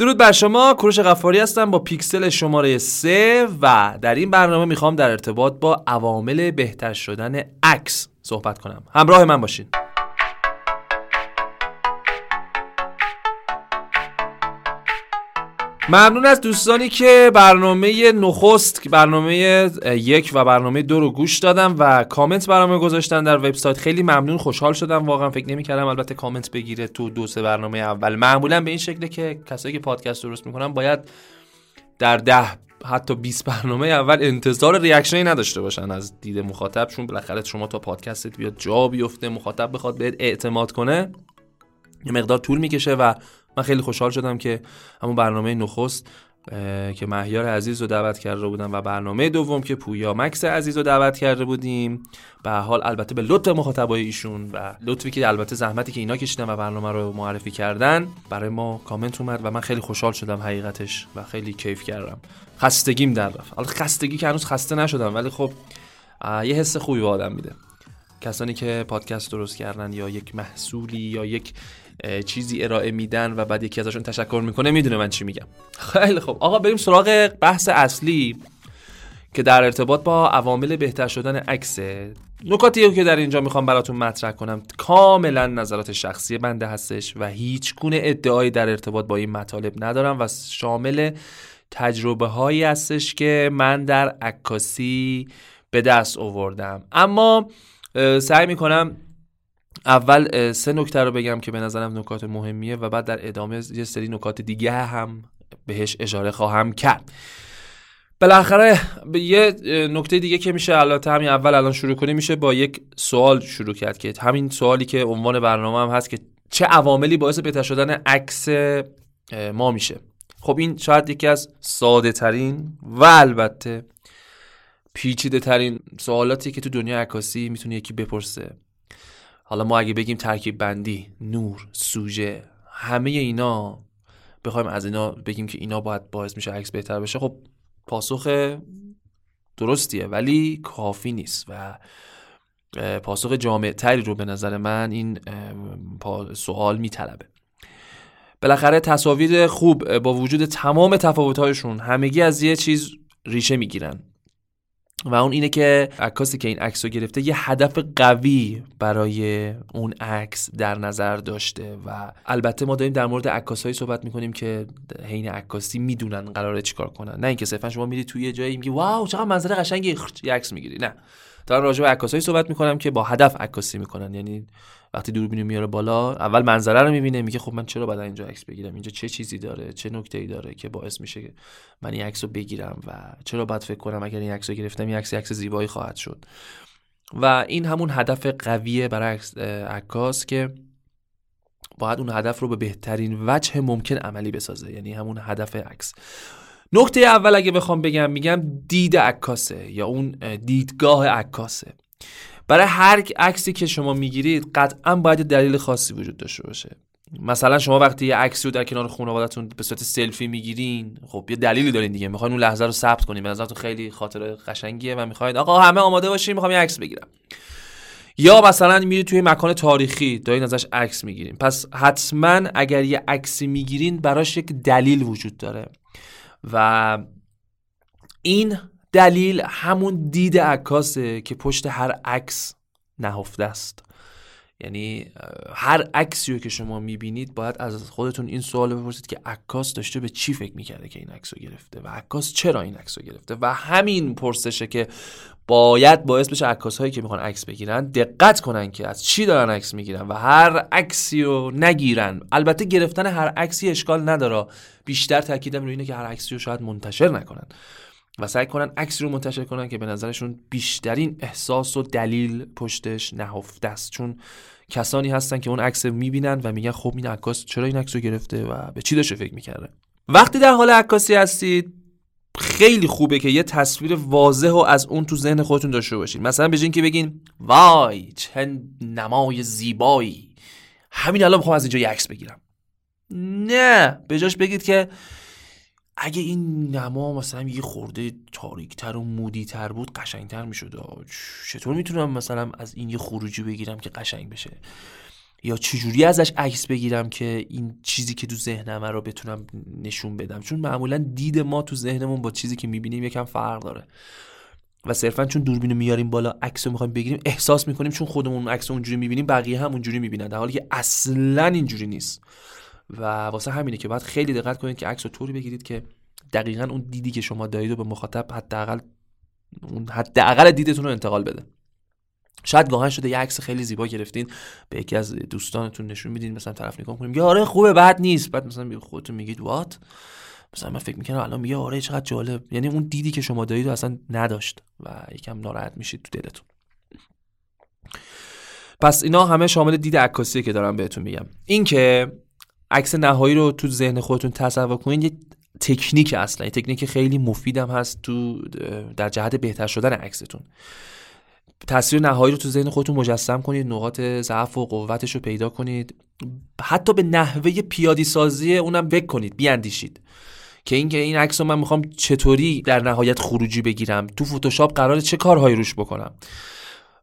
درود بر شما کروش غفاری هستم با پیکسل شماره 3 و در این برنامه می‌خوام در ارتباط با عوامل بهتر شدن عکس صحبت کنم. همراه من باشین. ممنون از دوستانی که برنامه نخست برنامه یک و برنامه دو رو گوش دادم و کامنت برنامه گذاشتن در وبسایت. خیلی ممنون خوشحال شدم. واقعا فکر نمی‌کردم البته کامنت بگیره تو دو سه برنامه اول. معمولا به این شکله که کسایی که پادکست درست می‌کنن باید در ده حتی 20 برنامه اول انتظار ریاکشنی نداشته باشن از دید مخاطب چون بالاخره شما تا پادکستت بیاد جا بیفته مخاطب بخواد بهت اعتماد کنه یه مقدار طول می‌کشه و من خیلی خوشحال شدم که همون برنامه نخست که مهیار عزیز رو دعوت کرده بودم و برنامه دوم که پویا مکس عزیز رو دعوت کرده بودیم. به حال البته به لطف مخاطبای ایشون و لطفی که البته زحمتی که اینا کشیدن و برنامه رو معرفی کردن برای ما کامنت اومد و من خیلی خوشحال شدم حقیقتش و خیلی کیف کردم. خستگیم در رفت. خستگی که هنوز خسته نشدم ولی خب یه حس خوبی به آدم میده. کسانی که پادکست درست کردن یا یک محصولی یا یک چیزی ارائه میدن و بعد یکی ازشون تشکر می‌کنه. می‌دونه من چی میگم. خیلی خب آقا بریم سراغ بحث اصلی که در ارتباط با عوامل بهتر شدن عکس نکاتی که در اینجا می‌خوام براتون مطرح کنم. کاملا نظرات شخصی بنده هستش و هیچ گونه ادعایی در ارتباط با این مطالب ندارم و شامل تجربه هایی هستش که من در عکاسی به دست آوردم. اما سعی می‌کنم اول سه نکته رو بگم که به نظرم نکات مهمیه و بعد در ادامه یه سری نکات دیگه هم بهش اشاره خواهم کرد. بالاخره به یه نکته دیگه که میشه البته همین اول الان شروع کنیم میشه با یک سوال شروع کرد که همین سوالی که عنوان برنامه هم هست که چه عواملی باعث بهتر شدن عکس ما میشه. خب این شاید یکی از ساده ترین و البته پیچیده ترین سوالاتی که تو دنیا عکاسی می‌تونه یکی بپرسه. حالا ما اگه بگیم ترکیب بندی نور سوژه همه اینا بخوایم از اینا بگیم که اینا باید باعث میشه عکس بهتر بشه خب پاسخ درستیه ولی کافی نیست و پاسخ جامع تری رو به نظر من این سوال میطلبه. بالاخره تصاویر خوب با وجود تمام تفاوتهایشون همگی از یه چیز ریشه می‌گیرن. و اون اینه که عکاسی که این عکس رو گرفته یه هدف قوی برای اون عکس در نظر داشته و البته ما داریم در مورد عکاسایی صحبت می‌کنیم که حین عکاسی می‌دونن قراره چیکار کنن. نه اینکه صرفا شما میری توی جایی میگی واو چقدر منظره قشنگی یه عکس می‌گیری. نه. دارم راجع به عکاسایی صحبت می‌کنم که با هدف عکاسی می‌کنن. یعنی وقتی دوربینو میاره بالا اول منظره رو می‌بینه میگه خب من چرا باید اینجا عکس بگیرم؟ اینجا چه چیزی داره؟ چه نکته ای داره که باعث میشه من این عکس رو بگیرم و چرا باید فکر کنم اگر این عکس رو گرفتم این عکس عکس زیبایی خواهد شد. و این همون هدف قویه برای عکاس که باید اون هدف رو به بهترین وجه ممکن عملی بسازه یعنی همون هدف عکس. نکته اول اگه بخوام بگم میگم دید عکاسه یا اون دیدگاه عکاسه. برای هر عکسی که شما می‌گیرید قطعا باید دلیل خاصی وجود داشته باشه. مثلا شما وقتی یه عکسی رو در کنار خانواده‌تون به صورت سلفی می‌گیرین خب یه دلیلی دارین دیگه. می‌خواین اون لحظه رو ثبت کنین. به نظرتون خیلی خاطر قشنگیه و می‌خواین آقا همه آماده باشین می‌خوام یه عکس بگیرم. یا مثلا میرید توی مکان تاریخی دارین ازش عکس می‌گیرین. پس حتما اگر یه عکسی می‌گیرین براش یک دلیل وجود داره. و این دلیل همون دید عکاسه که پشت هر عکس نهفته است. یعنی هر عکسی رو که شما می‌بینید باید از خودتون این سوال بپرسید که عکاس داشته به چی فکر می‌کرده که این عکس رو گرفته و عکاس چرا این عکس رو گرفته و همین پرسشه که باید باعث بشه عکاس هایی که می‌خوان عکس بگیرن دقت کنن که از چی دارن عکس می‌گیرن و هر عکسی رو نگیرن. البته گرفتن هر عکسی اشکال نداره. بیشتر تاکیدم روی اینه که هر عکسی رو شاید منتشر نکنن. و سعی کنن عکس رو منتشر کنن که به نظرشون بیشترین احساس و دلیل پشتش نهفته است. چون کسانی هستن که اون عکس می‌بینن و میگن خب این عکاس چرا این عکس رو گرفته و به چی داشته فکر می‌کرده. وقتی در حال عکاسی هستید خیلی خوبه که یه تصویر واضح و از اون تو ذهن خودتون داشته باشید مثلا بجین که بگین وای چه نمای زیبایی. همین الان می‌خوام از اینجا یه عکس بگیرم. نه به جاش بگید که اگه این نما مثلا یه خورده تاریکتر و مودیتر بود قشنگتر می‌شد. چطور می‌تونم مثلا از این یه خروجی بگیرم که قشنگ بشه؟ یا چجوری ازش عکس بگیرم که این چیزی که تو ذهنم رو بتونم نشون بدم؟ چون معمولا دید ما تو ذهنمون با چیزی که می‌بینیم یکم فرق داره. و صرفا چون دوربینو میاریم بالا عکس رو می‌خوایم بگیریم احساس می‌کنیم چون خودمون عکس اونجوری می‌بینیم بقیه هم اونجوری می‌بینن. در حالی که اصلا اینجوری نیست. و واسه همینه که باید خیلی دقت کنید که عکس رو طوری بگیرید که دقیقا اون دیدی که شما دارید رو به مخاطب حداقل اون حداقل دیدتون رو انتقال بده. شاید گاهن شده یه عکس خیلی زیبا گرفتین به یکی از دوستانتون نشون میدین مثلا طرف نگاه کنیم آره خوبه بعد نیست. بعد مثلا خودتون میگید وات مثلا من فکر می‌کنم الان میگه آره چقدر جالب. یعنی اون دیدی که شما دارید اصلا نداشت و یکم ناراحت میشید تو دلتون. پس اینا همه شامل دید عکاسی که دارم بهتون میگم. این که عکس نهایی رو تو ذهن خودتون تصور کنید یه تکنیک اصلا یه تکنیک خیلی مفیدم هست تو در جهت بهتر شدن عکستون. تصویر نهایی رو تو ذهن خودتون مجسم کنید نقاط ضعف و قوتش رو پیدا کنید. حتی به نحوه پیادی سازی اونم فکر کنید بیاندیشید. که اینکه این عکس رو من می‌خوام چطوری در نهایت خروجی بگیرم تو فتوشاپ قرار چه کارهایی روش بکنم؟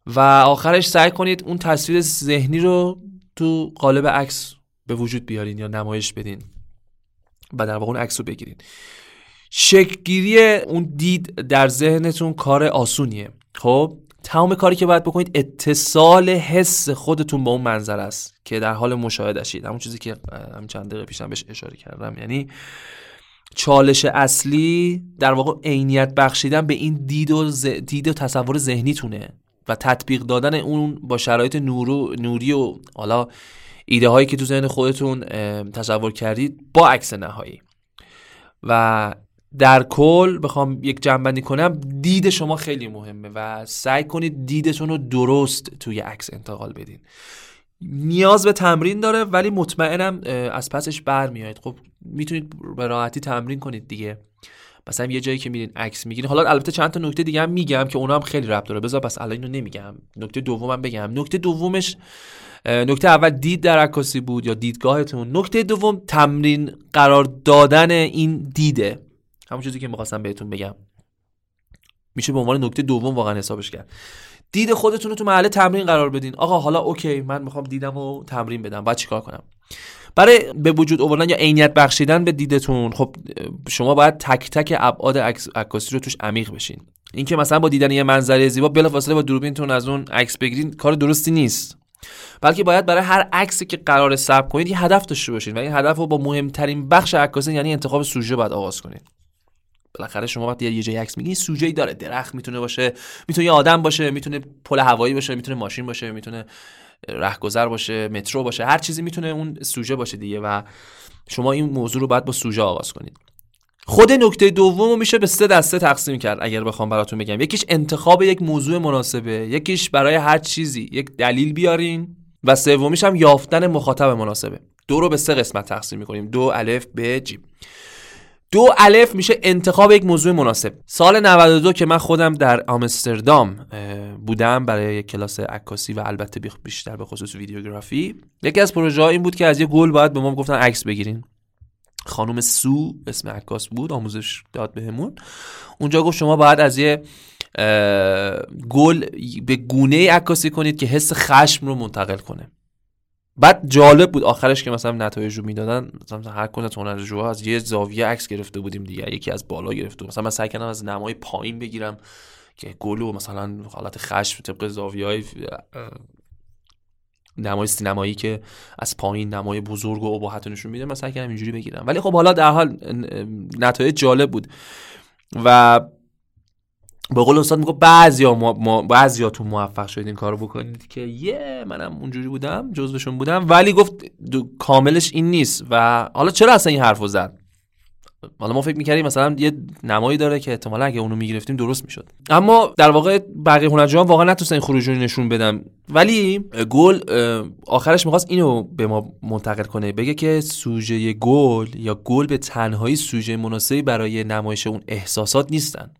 و آخرش سعی کنید اون تصویر ذهنی رو تو قالب عکس به وجود بیارین یا نمایش بدین و در واقع اون عکس رو بگیرین. شکلگیری اون دید در ذهنتون کار آسونیه. خب تمام کاری که باید بکنید اتصال حس خودتون با اون منظر است که در حال مشاهدهشید همون چیزی که همین چند دقیقه پیشم بهش اشاره کردم. یعنی چالش اصلی در واقع عینیت بخشیدن به این دید و, ز... دید و تصور ذهنیتونه و تطبیق دادن اون با شرایط نورو... نوری و حالا ایده هایی که تو ذهن خودتون تصور کردید با عکس نهایی. و در کل بخوام یک جنبندی کنم دید شما خیلی مهمه و سعی کنید دیدتون رو درست توی عکس انتقال بدین. نیاز به تمرین داره ولی مطمئنم از پسش برمیاد خب می‌تونید به راحتی تمرین کنید دیگه. مثلا یه جایی که میرین عکس می‌گیرین. حالا البته چند تا نکته دیگه هم میگم که اونا هم خیلی ربط داره. بذار پس الان اینو نمیگم. نکته دومم بگم. نکته دومش نکته اول دید در عکاسی بود یا دیدگاهتون؟ نکته دوم تمرین قرار دادن این دیده. همون چیزی که می‌خواستم بهتون بگم. میشه به عنوان نکته دوم واقعا حسابش کرد. دید خودتون رو تو محله تمرین قرار بدین. آقا حالا اوکی من می‌خوام دیدم و تمرین بدم. بعد چیکار کنم؟ برای به وجود آوردن یا عینیت بخشیدن به دیدتون خب شما باید تک تک ابعاد عکاسی رو توش عمیق بشین. اینکه مثلا با دیدن یه منظره زیبا بلافاصله با دوربینتون از اون عکس بگیرین کار درستی نیست. بلکه باید برای هر عکسی که قرار ثبت کنید یه هدف داشته باشین و این هدف رو با مهمترین بخش عکاسی یعنی انتخاب سوژه باید آغاز کنید بالاخره شما وقتی یه جای عکس میگی سوژه ای داره. درخت می‌تونه باشه می‌تونه یه آدم باشه می‌تونه پل هوایی باشه می‌تونه ماشین باشه می‌تونه رهگذر باشه مترو باشه هر چیزی می‌تونه اون سوژه باشه دیگه و شما این موضوع رو باید با سوژه آغاز کنید خود نکته دوم رو میشه به سه دسته تقسیم کرد اگر بخوام براتون بگم. یکیش انتخاب یک موضوع مناسبه یکیش برای هر چیزی یک دلیل بیارین و سومیش هم یافتن مخاطب مناسبه. دو رو به سه قسمت تقسیم می‌کنیم. دو الف ب جیم دو الف میشه انتخاب یک موضوع مناسب. سال 92 که من خودم در آمستردام بودم برای یک کلاس عکاسی و البته بیشتر به خصوص ویدیوگرافی. یکی از پروژه ها این بود که از یه گل باید به ما گفتن عکس بگیرین. خانم سو اسم عکاس بود آموزش داد بهمون. اونجا گفت شما باید از یه گل به گونه عکاسی کنید که حس خشم رو منتقل کنه. بعد جالب بود آخرش که مثلا نتایج رو می‌دادن مثلا هر کدوم از از یه زاویه عکس گرفته بودیم دیگه یکی از بالا گرفته مثلا من سعی کردم از نمای پایین بگیرم که گلو مثلا حالت خشم طبق زاویه های نمای سینمایی که از پایین نمای بزرگ و ابهت نشون میده من سعی کردم اینجوری بگیرم. ولی خب حالا در حال نتایج جالب بود. و به قول استاد میگه بعضیا ما, بعضیاتون موفق شدید این کارو بکنید که یه منم اونجوری بودم جزوشون بودم. ولی گفت کاملش این نیست. و حالا چرا اصلا این حرفو زد؟ حالا ما فکر می‌کردیم مثلا یه نمایی داره که احتمالا اگه اونو می‌گرفتیم درست می‌شد. اما در واقع بقیه هنرجویان واقعا نتونستن خروجی نشون بدم ولی گل آخرش می‌خواست اینو به ما منتقل کنه. بگه که سوژه گل یا گل به تنهایی سوژه مناسبی برای نمایش اون احساسات نیستن.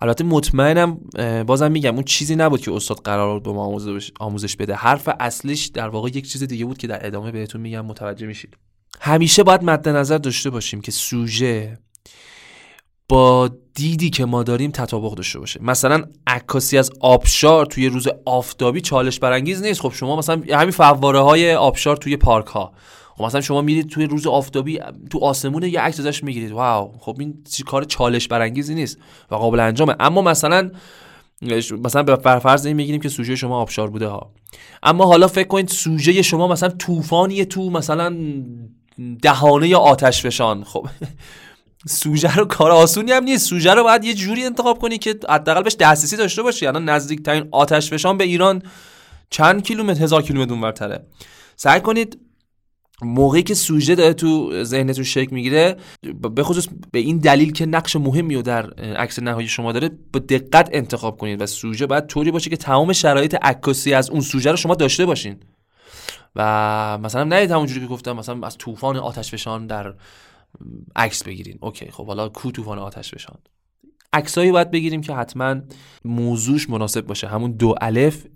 البته مطمئنم بازم میگم اون چیزی نبود که استاد قرار بود به ما آموزش بده. حرف اصلیش در واقع یک چیز دیگه بود که در ادامه بهتون میگم. متوجه میشید. همیشه باید مد نظر داشته باشیم که سوژه با دیدی که ما داریم تطابق داشته باشه. مثلا عکاسی از آبشار توی روز آفتابی چالش برانگیز نیست. خب شما مثلا همین فواره های آبشار توی پارک ها خب مثلا شما میرید توی روز آفتابی تو آسمون یه عکس ازش می‌گیرید. واو! خب این کار چالش برانگیزی نیست و قابل انجامه. اما مثلا مثلا به فرض این می‌گیریم که سوژه شما آبشار بوده ها. اما حالا فکر کنید سوژه شما مثلا طوفانی تو مثلا دهانه یا آتش فشان. خب سوژه رو کار آسونی هم نیست. سوژه رو باید یه جوری انتخاب کنی که حداقل بهش دسترسی داشته باشی. الان نزدیک ترین آتش فشان به ایران چند کیلومتر هزار کیلومتر اونورتره سعی کنید موقعی که سوژه داره تو ذهنتون شکل می‌گیره به خصوص به این دلیل که نقش مهمی رو در عکس نهایی شما داره با دقت انتخاب کنید و سوژه باید طوری باشه که تمام شرایط عکاسی از اون سوژه رو شما داشته باشین. و مثلا نه همونجوری که گفتم مثلا از طوفان آتش فشان در عکس بگیرین. اوکی خب حالا کو طوفان آتش فشان؟ عکسایی باید بگیریم که حتما موضوعش مناسب باشه. همون دو الف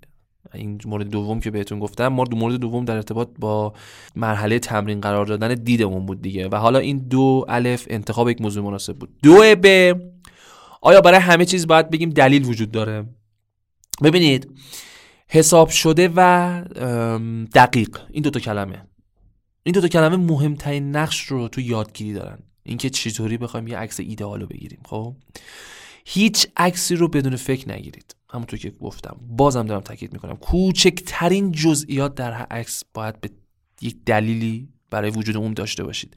این مورد دوم که بهتون گفتم ما دو مورد دوم در ارتباط با مرحله تمرین قرار دادن دیدمون بود دیگه. و حالا این دو الف انتخاب یک موضوع مناسب بود. دو ب آیا برای همه چیز باید بگیم دلیل وجود داره؟ ببینید حساب شده و دقیق. این دوتا کلمه. این دوتا کلمه مهمترین نقش رو تو یادگیری دارن. اینکه چطوری بخوایم یه عکس ایدئال رو بگیریم خب؟ هیچ عکسی رو بدون فکر نگیرید. همونطور که گفتم. بازم دارم تاکید می‌کنم. کوچکترین جزئیات در هر عکس باید به یک دلیلی برای وجود اون داشته باشید.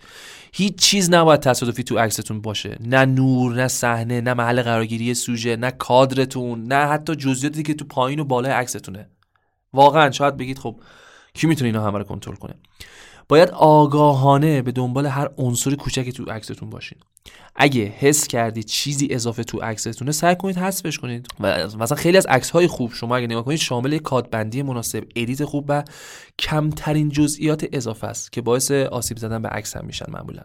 هیچ چیز نباید تصادفی تو عکستون باشه. نه نور نه صحنه نه محل قرارگیری سوژه نه کادرتون نه حتی جزئیاتی که تو پایین و بالای عکستونه. واقعا شاید بگید خب کی می‌تونه اینا همه رو کنترل کنه؟ باید آگاهانه به دنبال هر عنصر کوچکی تو عکستون باشین. اگه حس کردید چیزی اضافه تو عکستونه سعی کنید حذفش کنید. و مثلا خیلی از عکس های خوب شما اگه نگاه کنید شامل کادربندی مناسب edit خوب و کمترین جزئیات اضافه است که باعث آسیب زدن به عکس هم میشن معمولا.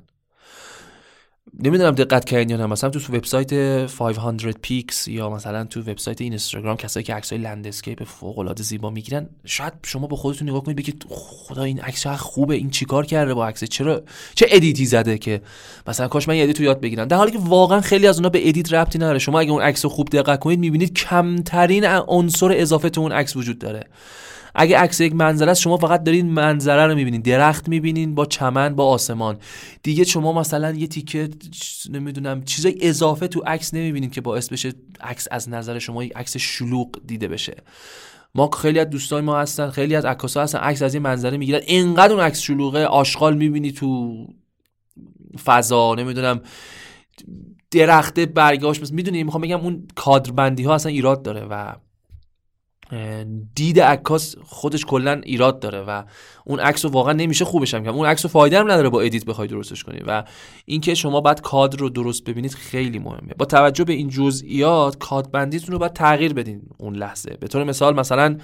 نمی‌دونم دقت کردین یا نه. مثلا تو وبسایت 500px یا مثلا تو وبسایت اینستاگرام کسایی که عکسای landscape فوق العاده زیبا می‌گیرن شاید شما با خودتون نگاه کنید بگید خدا این عکس خوبه این چیکار کرده با عکس چرا چه edit ی زده که؟ مثلا کاش من edit رو یاد بگیرم. در حالی که واقعا خیلی از اونها به edit ربطی نداره. شما اگه اون عکس خوب دقت کنید می‌بینید کمترین عنصر اضافه تو اون عکس وجود داره. اگه عکس یک منظره است شما فقط دارین منظره رو می‌بینین. درخت می‌بینین با چمن با آسمان. دیگه شما مثلا یه تیکه نمی‌دونم چیزای اضافه تو عکس نمی‌بینین که باعث بشه عکس از نظر شما یک عکس شلوغ دیده بشه. ما خیلی از دوستان ما هستن خیلی از عکاسا هستن عکس از این منظره می‌گیرن. اینقدر اون عکس شلوغه آشغال می‌بینی تو فضا نمی‌دونم درخت برگاش می‌دونی می‌خوام بگم اون کادربندی ها اصلا ایراد داره و دید عکاس خودش کلا ایراد داره و اون عکس رو واقعا نمیشه خوبش هم اون عکس رو فایده هم نداره با edit بخوای درستش کنی و اینکه شما باید کادر رو درست ببینید خیلی مهمه. با توجه به این جزئیات کادربندیتون رو باید تغییر بدین اون لحظه. به طور مثال مثلا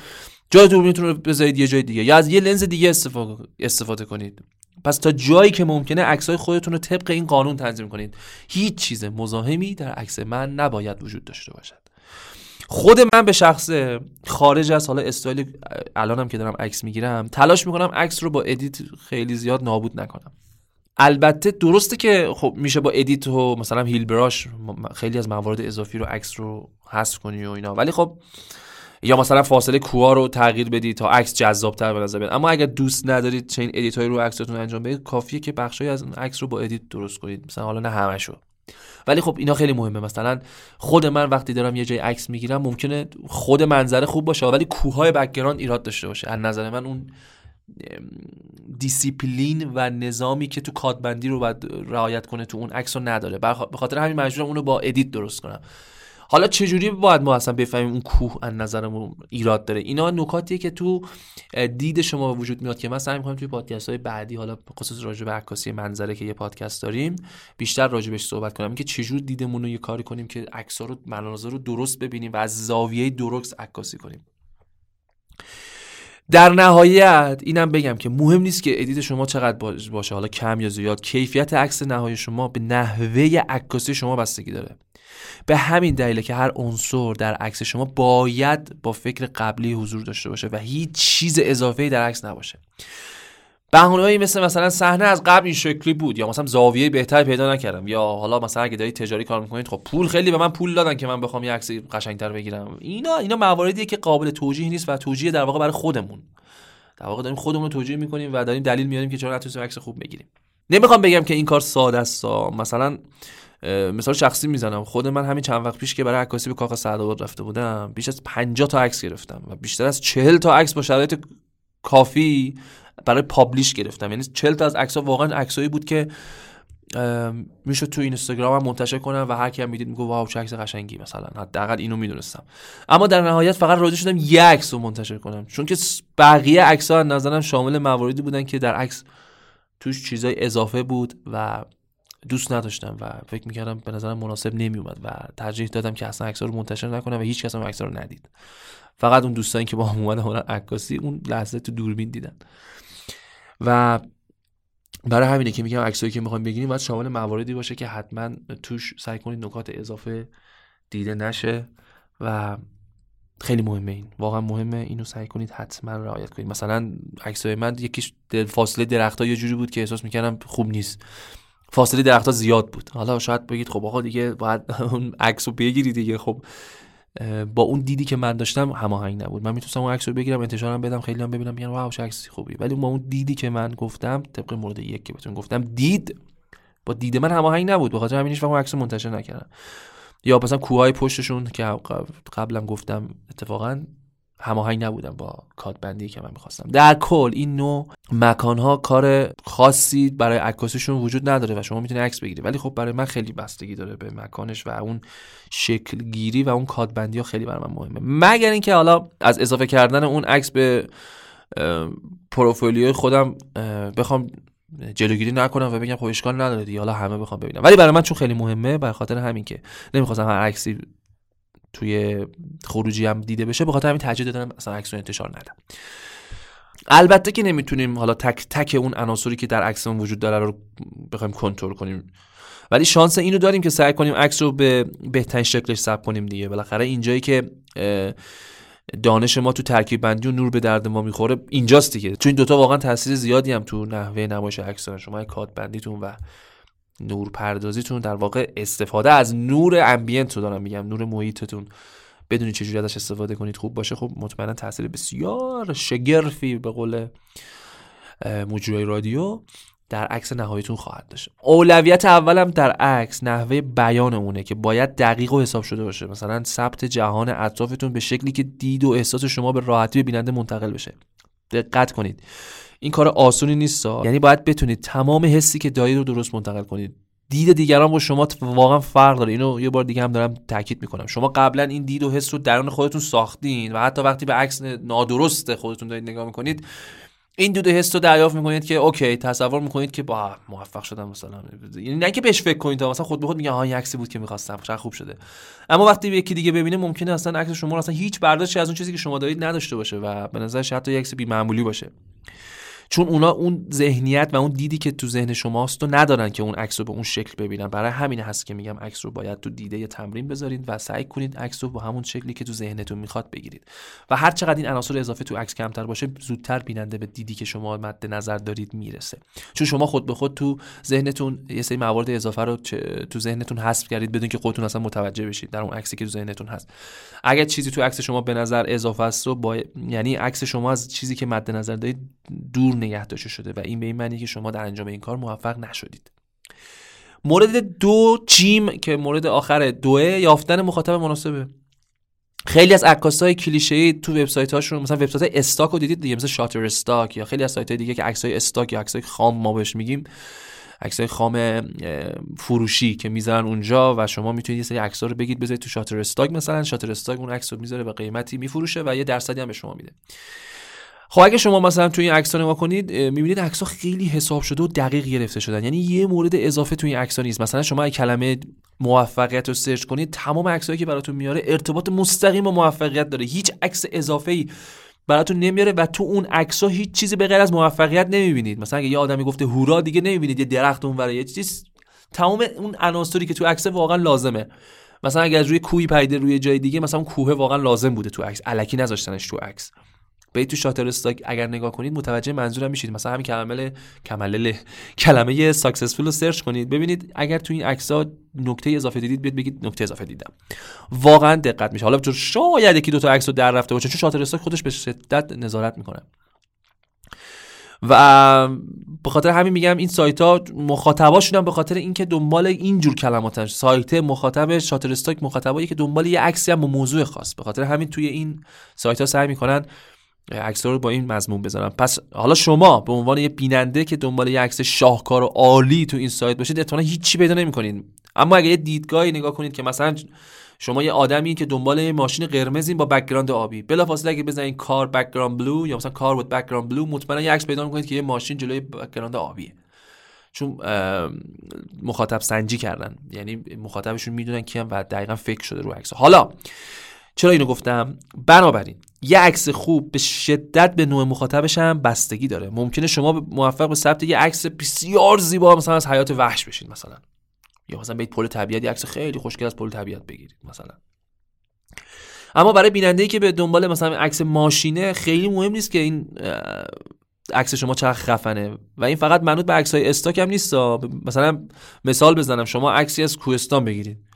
جای دوربینتون رو بذارید یه جای دیگه یا از یه لنز دیگه استفاده, استفاده کنید. پس تا جایی که ممکنه عکسای خودتون رو طبق این قانون تنظیم کنید. هیچ چیز مزاحمی در عکس من نباید وجود داشته باشد. خود من به شخصه خارج از حالا استایل الانم که دارم عکس می‌گیرم تلاش می‌کنم عکس رو با edit خیلی زیاد نابود نکنم. البته درسته که خب میشه با edit و مثلا heal brush خیلی از موارد اضافی رو عکس رو حذف کنی و اینا. ولی خب یا مثلا فاصله کوها رو تغییر بدی تا عکس جذابتر به نظر بیاد. اما اگر دوست ندارید چه این edit های رو عکستون انجام بدید کافیه که بخشی از عکس رو با edit درست کنید. مثلا حالا نه همشو ولی خب اینا خیلی مهمه. مثلا خود من وقتی دارم یه جای عکس می‌گیرم ممکنه خود منظره خوب باشه ولی کوههای background ایراد داشته باشه. از نظر من اون دیسیپلین و نظامی که تو کادربندی رو باید رعایت کنه تو اون عکس رو نداره. به خاطر همین مجبورم اونو با edit درست کنم. حالا چجوری باید ما اصلا بفهمیم اون کوه از نظرمون ایراد داره؟ اینا نکاتیه که تو دید شما وجود میاد که من سعی می‌کنم توی پادکست های بعدی حالا خصوص راجع به عکاسی منظره که یه پادکست داریم بیشتر راجع صحبت کنم. که چجور دیدمون رو یه کاری کنیم که عکس‌ها رو مناظر رو درست ببینیم و از زاویه درست عکاسی کنیم. در نهایت اینم بگم که مهم نیست که ادیت شما چقدر باشه حالا کم یا زیاد. کیفیت عکس نهایی شما به نحوه عکاسی شما بستگی داره. به همین دلیله که هر عنصر در عکس شما باید با فکر قبلی حضور داشته باشه و هیچ چیز اضافه در عکس نباشه. بهونه‌ای مثل مثلا صحنه از قبل این شکلی بود یا مثلا زاویه بهتری پیدا نکردم یا حالا مثلا اگه دارید تجاری کار می‌کنید خب پول خیلی به من پول دادن که من بخوام یه عکس قشنگتر بگیرم. اینا اینا مواردیه که قابل توجیه نیست و توجیه در واقع برای خودمون. در واقع داریم خودمون رو توجیه می‌کنیم و داریم دلیل میاریم که چرا نتونستیم عکس خوب بگیریم. نمی‌خوام بگم که این کار ساده است مثلا مثال شخصی می‌زنم. خود من همین چند وقت پیش که برای عکاسی به کاخ سعدآباد رفته بودم بیش از 50 تا عکس گرفتم و بیشتر از 40 تا عکس با شرایط کافی برای پابلیش گرفتم. یعنی 40 تا از عکس ها واقعا عکسایی بود که می‌شد تو اینستاگرام هم منتشر کنم و هر کی هم می‌دید میگه واو چه عکس قشنگی مثلا. حداقل اینو می‌دونستم. اما در نهایت فقط راضی شدم یک عکس رو منتشر کنم. چون که بقیه عکس ها نظرم شامل مواردی بودن که در عکس توش چیزای اضافه بود و دوست نداشتم و فکر می‌کردم به نظرم مناسب نمیومد و ترجیح دادم که اصلا عکس رو منتشر نکنم و هیچ کس هم عکس رو ندید. فقط اون دوستانی که با هم اومدن هنر عکاسی اون لحظه تو دوربین دیدن. و برای همینه که میگم عکسایی که می‌خوایم بگیریم باید شامل مواردی باشه که حتما توش سعی کنید نکات اضافه دیده نشه و خیلی مهمه این. واقعا مهمه اینو سعی کنید حتما رعایت کنید. مثلا عکسای من یکیش فاصله درختها یه جوری بود که احساس می‌کردم خوب نیست. فاصله درختها زیاد بود. حالا شاید بگید خب آقا دیگه باید اون عکس رو بگیری دیگه. خب با اون دیدی که من داشتم هماهنگ نبود. من می‌تونستم اون عکس رو بگیرم انتشارم بدم خیلی هم ببینم بگن واو چه عکسی خوبی. ولی با اون دیدی که من گفتم طبق مورد یک که بهتون گفتم دید با دید من هماهنگ نبود. به خاطر همینش اون عکس منتشر نکردم. یا مثلا کوههای پشتشون که قبلا گفتم اتفاقا هماهنگ نبودم با کات بندی که من می‌خواستم. در کل این نوع مکان ها کار خاصی برای عکاسیشون وجود نداره و شما می‌تونید عکس بگیرید ولی خب برای من خیلی بستگی داره به مکانش و اون شکل گیری و اون کات بندی ها خیلی برای من مهمه. مگر اینکه حالا از اضافه کردن اون عکس به پروفایلیوی خودم بخوام جلوگیری نکنم و بگم خب اشکال نداره دیگه حالا همه بخوام ببینم. ولی برای من چون خیلی مهمه بر خاطر همین که نمی‌خواستم هر عکسی توی خروجی هم دیده بشه به خاطر همین ترجیح دادم اصلا عکس انتشار ندم البته که نمی‌تونیم حالا تک تک اون عناصری که در عکسمون وجود داره رو بخوایم کنترل کنیم. ولی شانس اینو داریم که سعی کنیم عکس رو به بهترین شکلش ثبت کنیم دیگه. بالاخره اینجایی که دانش ما تو ترکیب بندی و نور به درد ما می‌خوره اینجاست دیگه. چون این دوتا واقعا تاثیر زیادی هم تو نحوه نمایش عکس دارن شما کات بندیتون و نور پردازیتون در واقع استفاده از نور امبینت رو دارم میگم نور محیطتون. بدونید چجوری ازش استفاده کنید خوب باشه خب مطمئنا تاثیر بسیار شگرفی به قول مجرای رادیو در عکس نهاییتون خواهد داشت. اولویت اولم در عکس نحوه بیان اونه که باید دقیق و حساب شده باشه. مثلا ثبت جهان اطرافتون به شکلی که دید و احساس شما به راحتی به بیننده منتقل بشه. دقت کنید. این کار آسونی نیست یعنی باید بتونید تمام حسی که دارید رو درست منتقل کنید. دید دیگران با شما واقعا فرق داره. اینو یه بار دیگه هم دارم تاکید می‌کنم. شما قبلا این دید و حس رو درون خودتون ساختین و حتی وقتی به عکس نادرست خودتون دارید نگاه می‌کنید این دود حس رو دریافت می‌کنید که اوکی تصور می‌کنید که با موفق شدم مثلا. یعنی نه که بهش فکر کنید مثلا خود به خود میگه ها این عکسی بود که می‌خواستم چقدر خوب شده. اما وقتی یکی دیگه ببینه ممکنه اصلا عکس شما اصلا هیچ برداشتی از اون چیزی که شما دارید نداشته باشه و به نظرش حتی یک عکس بی معمولی باشه. چون اونا اون ذهنیت و اون دیدی که تو ذهن شماست رو ندارن که اون عکس رو به اون شکل ببینن. برای همین هست که میگم عکس رو باید تو دیده یه تمرین بذارید و سعی کنید عکس رو با همون شکلی که تو ذهنتون می‌خواد بگیرید. و هر چقدر این عناصر اضافه تو عکس کمتر باشه زودتر بیننده به دیدی که شما مد نظر دارید می‌رسه. چون شما خود به خود تو ذهنتون یه سری موارد اضافه رو تو ذهنتون حذف کردید بدون که خودتون اصلا متوجه بشید در اون عکسی که تو ذهنتون هست. اگر چیزی تو عکس شما به نظر اضافه است رو با... یعنی عکس شما از چیزی که مد نظر دارید دور نگه داشته شده و این به این معنی که شما در انجام این کار موفق نشدید. مورد دو جیم که مورد آخر دوه یافتن مخاطب مناسبه. خیلی از های کلیشه‌ای تو وبسایت هاشون مثلا وبسایت استاک رو دیدید دیگه مثل شاتر استاک یا خیلی از سایت های دیگه که های استاک یا های خام ما بهش میگیم های خام فروشی که می‌ذارن اونجا و شما می‌تونید یه سری عکس‌ها رو بگید بذارید تو شاتر استاک مثلا شاتر استاک اون عکس رو می‌ذاره به قیمتی میفروشه و یه درصدی هم به شما میده. خب اگه شما مثلا توی این عکس نگاه کنید می‌بینید عکس خیلی حساب شده و دقیق گرفته شدن. یعنی یه مورد اضافه توی این عکس نیست. مثلا شما کلمه موفقیت رو سرچ کنید تمام عکسایی که براتون میاره ارتباط مستقیم با موفقیت داره. هیچ عکس اضافه ای براتون نمیاره و تو اون عکس هیچ چیزی به غیر از موفقیت نمی‌بینید. مثلا اگه یه آدمی گفته هورا دیگه نمی‌بینید. یه درخت اون یه چیز. تمام اون عناصری که تو عکس واقعا لازمه. مثلا اگه از روی کوهی پیده روی جای دیگه مثلا کوه واقعا لازم بوده تو عکس. الکی نذاشتنش تو عکس. برید تو شاتر استاک اگر نگاه کنید متوجه منظورم میشید. مثلا همین کلمه کلمه کلمه successful رو search کنید. ببینید اگر تو این عکس‌ها نکته اضافه دیدید بیاد بگید نکته اضافه دیدم. واقعا دقت میشه. حالا چون شاید یکی دو تا عکس رو در رفته باشه چون Shutterstock خودش به شدت نظارت می‌کنه. و به خاطر همین میگم این سایت ها مخاطباشون به خاطر اینکه دنبال اینجور کلماتن. سایت مخاطب Shutterstock مخاطبایی که دنبال یه عکسی هم موضوع خاص. به خاطر همین توی این سایت ها سعی می‌کنن عکس رو با این مضمون بذارم. پس حالا شما به عنوان یه بیننده که دنبال یه عکس شاهکار و عالی تو این سایت باشید احتمالاً هیچی پیدا نمی‌کنید. اما اگه یه دیدگاهی نگاه کنید که مثلا شما یه آدمی که دنبال یه ماشین قرمزین با background آبی بلافاصله اگه بزنید car background blue یا مثلا car with background blue مطمئنا یه عکس پیدا می‌کنید که یه ماشین جلوی background آبیه. چون مخاطب سنجی کردن. یعنی مخاطبشون می‌دونن کیه و دقیقا فکر شده رو عکس حالا چرا اینو گفتم؟ بنابراین یه عکس خوب به شدت به نوع مخاطبش هم بستگی داره. ممکنه شما موفق به ثبت یه عکس بسیار زیبا مثلا از حیات وحش بشین مثلا. یا مثلا برید پل طبیعت یه عکس خیلی خوشگل از پل طبیعت بگیرید مثلا. اما برای بیننده که به دنبال مثلا عکس ماشینه خیلی مهم نیست که این عکس شما چقدر خفنه. و این فقط منوط به عکس های استاک هم نیست مثلا مثال بزنم شما عکسی از کوهستان بگیرید.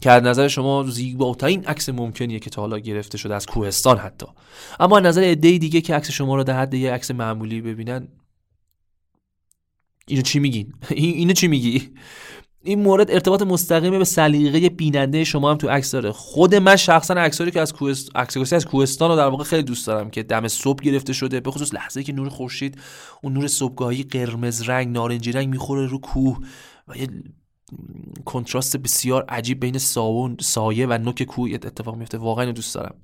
که از نظر شما زیباترین عکس ممکنیه که تا حالا گرفته شده از کوهستان حتی. اما از نظر عده دیگه که عکس شما رو در حد یه عکس معمولی ببینن اینو چی میگین؟ اینو چی میگی؟ این مورد ارتباط مستقیمه به سلیقه بیننده شما هم تو عکس داره. خود من شخصا عکسایی که از کوهست... از کوهستان رو در واقع خیلی دوست دارم که دم صبح گرفته شده به خصوص لحظه که نور خورشید اون نور صبحگاهی قرمز رنگ نارنجی رنگ می‌خوره رو کوه و یه کنتراست بسیار عجیب بین ساون سایه و نوک کوه اتفاق میفته. واقعا دوست دارم.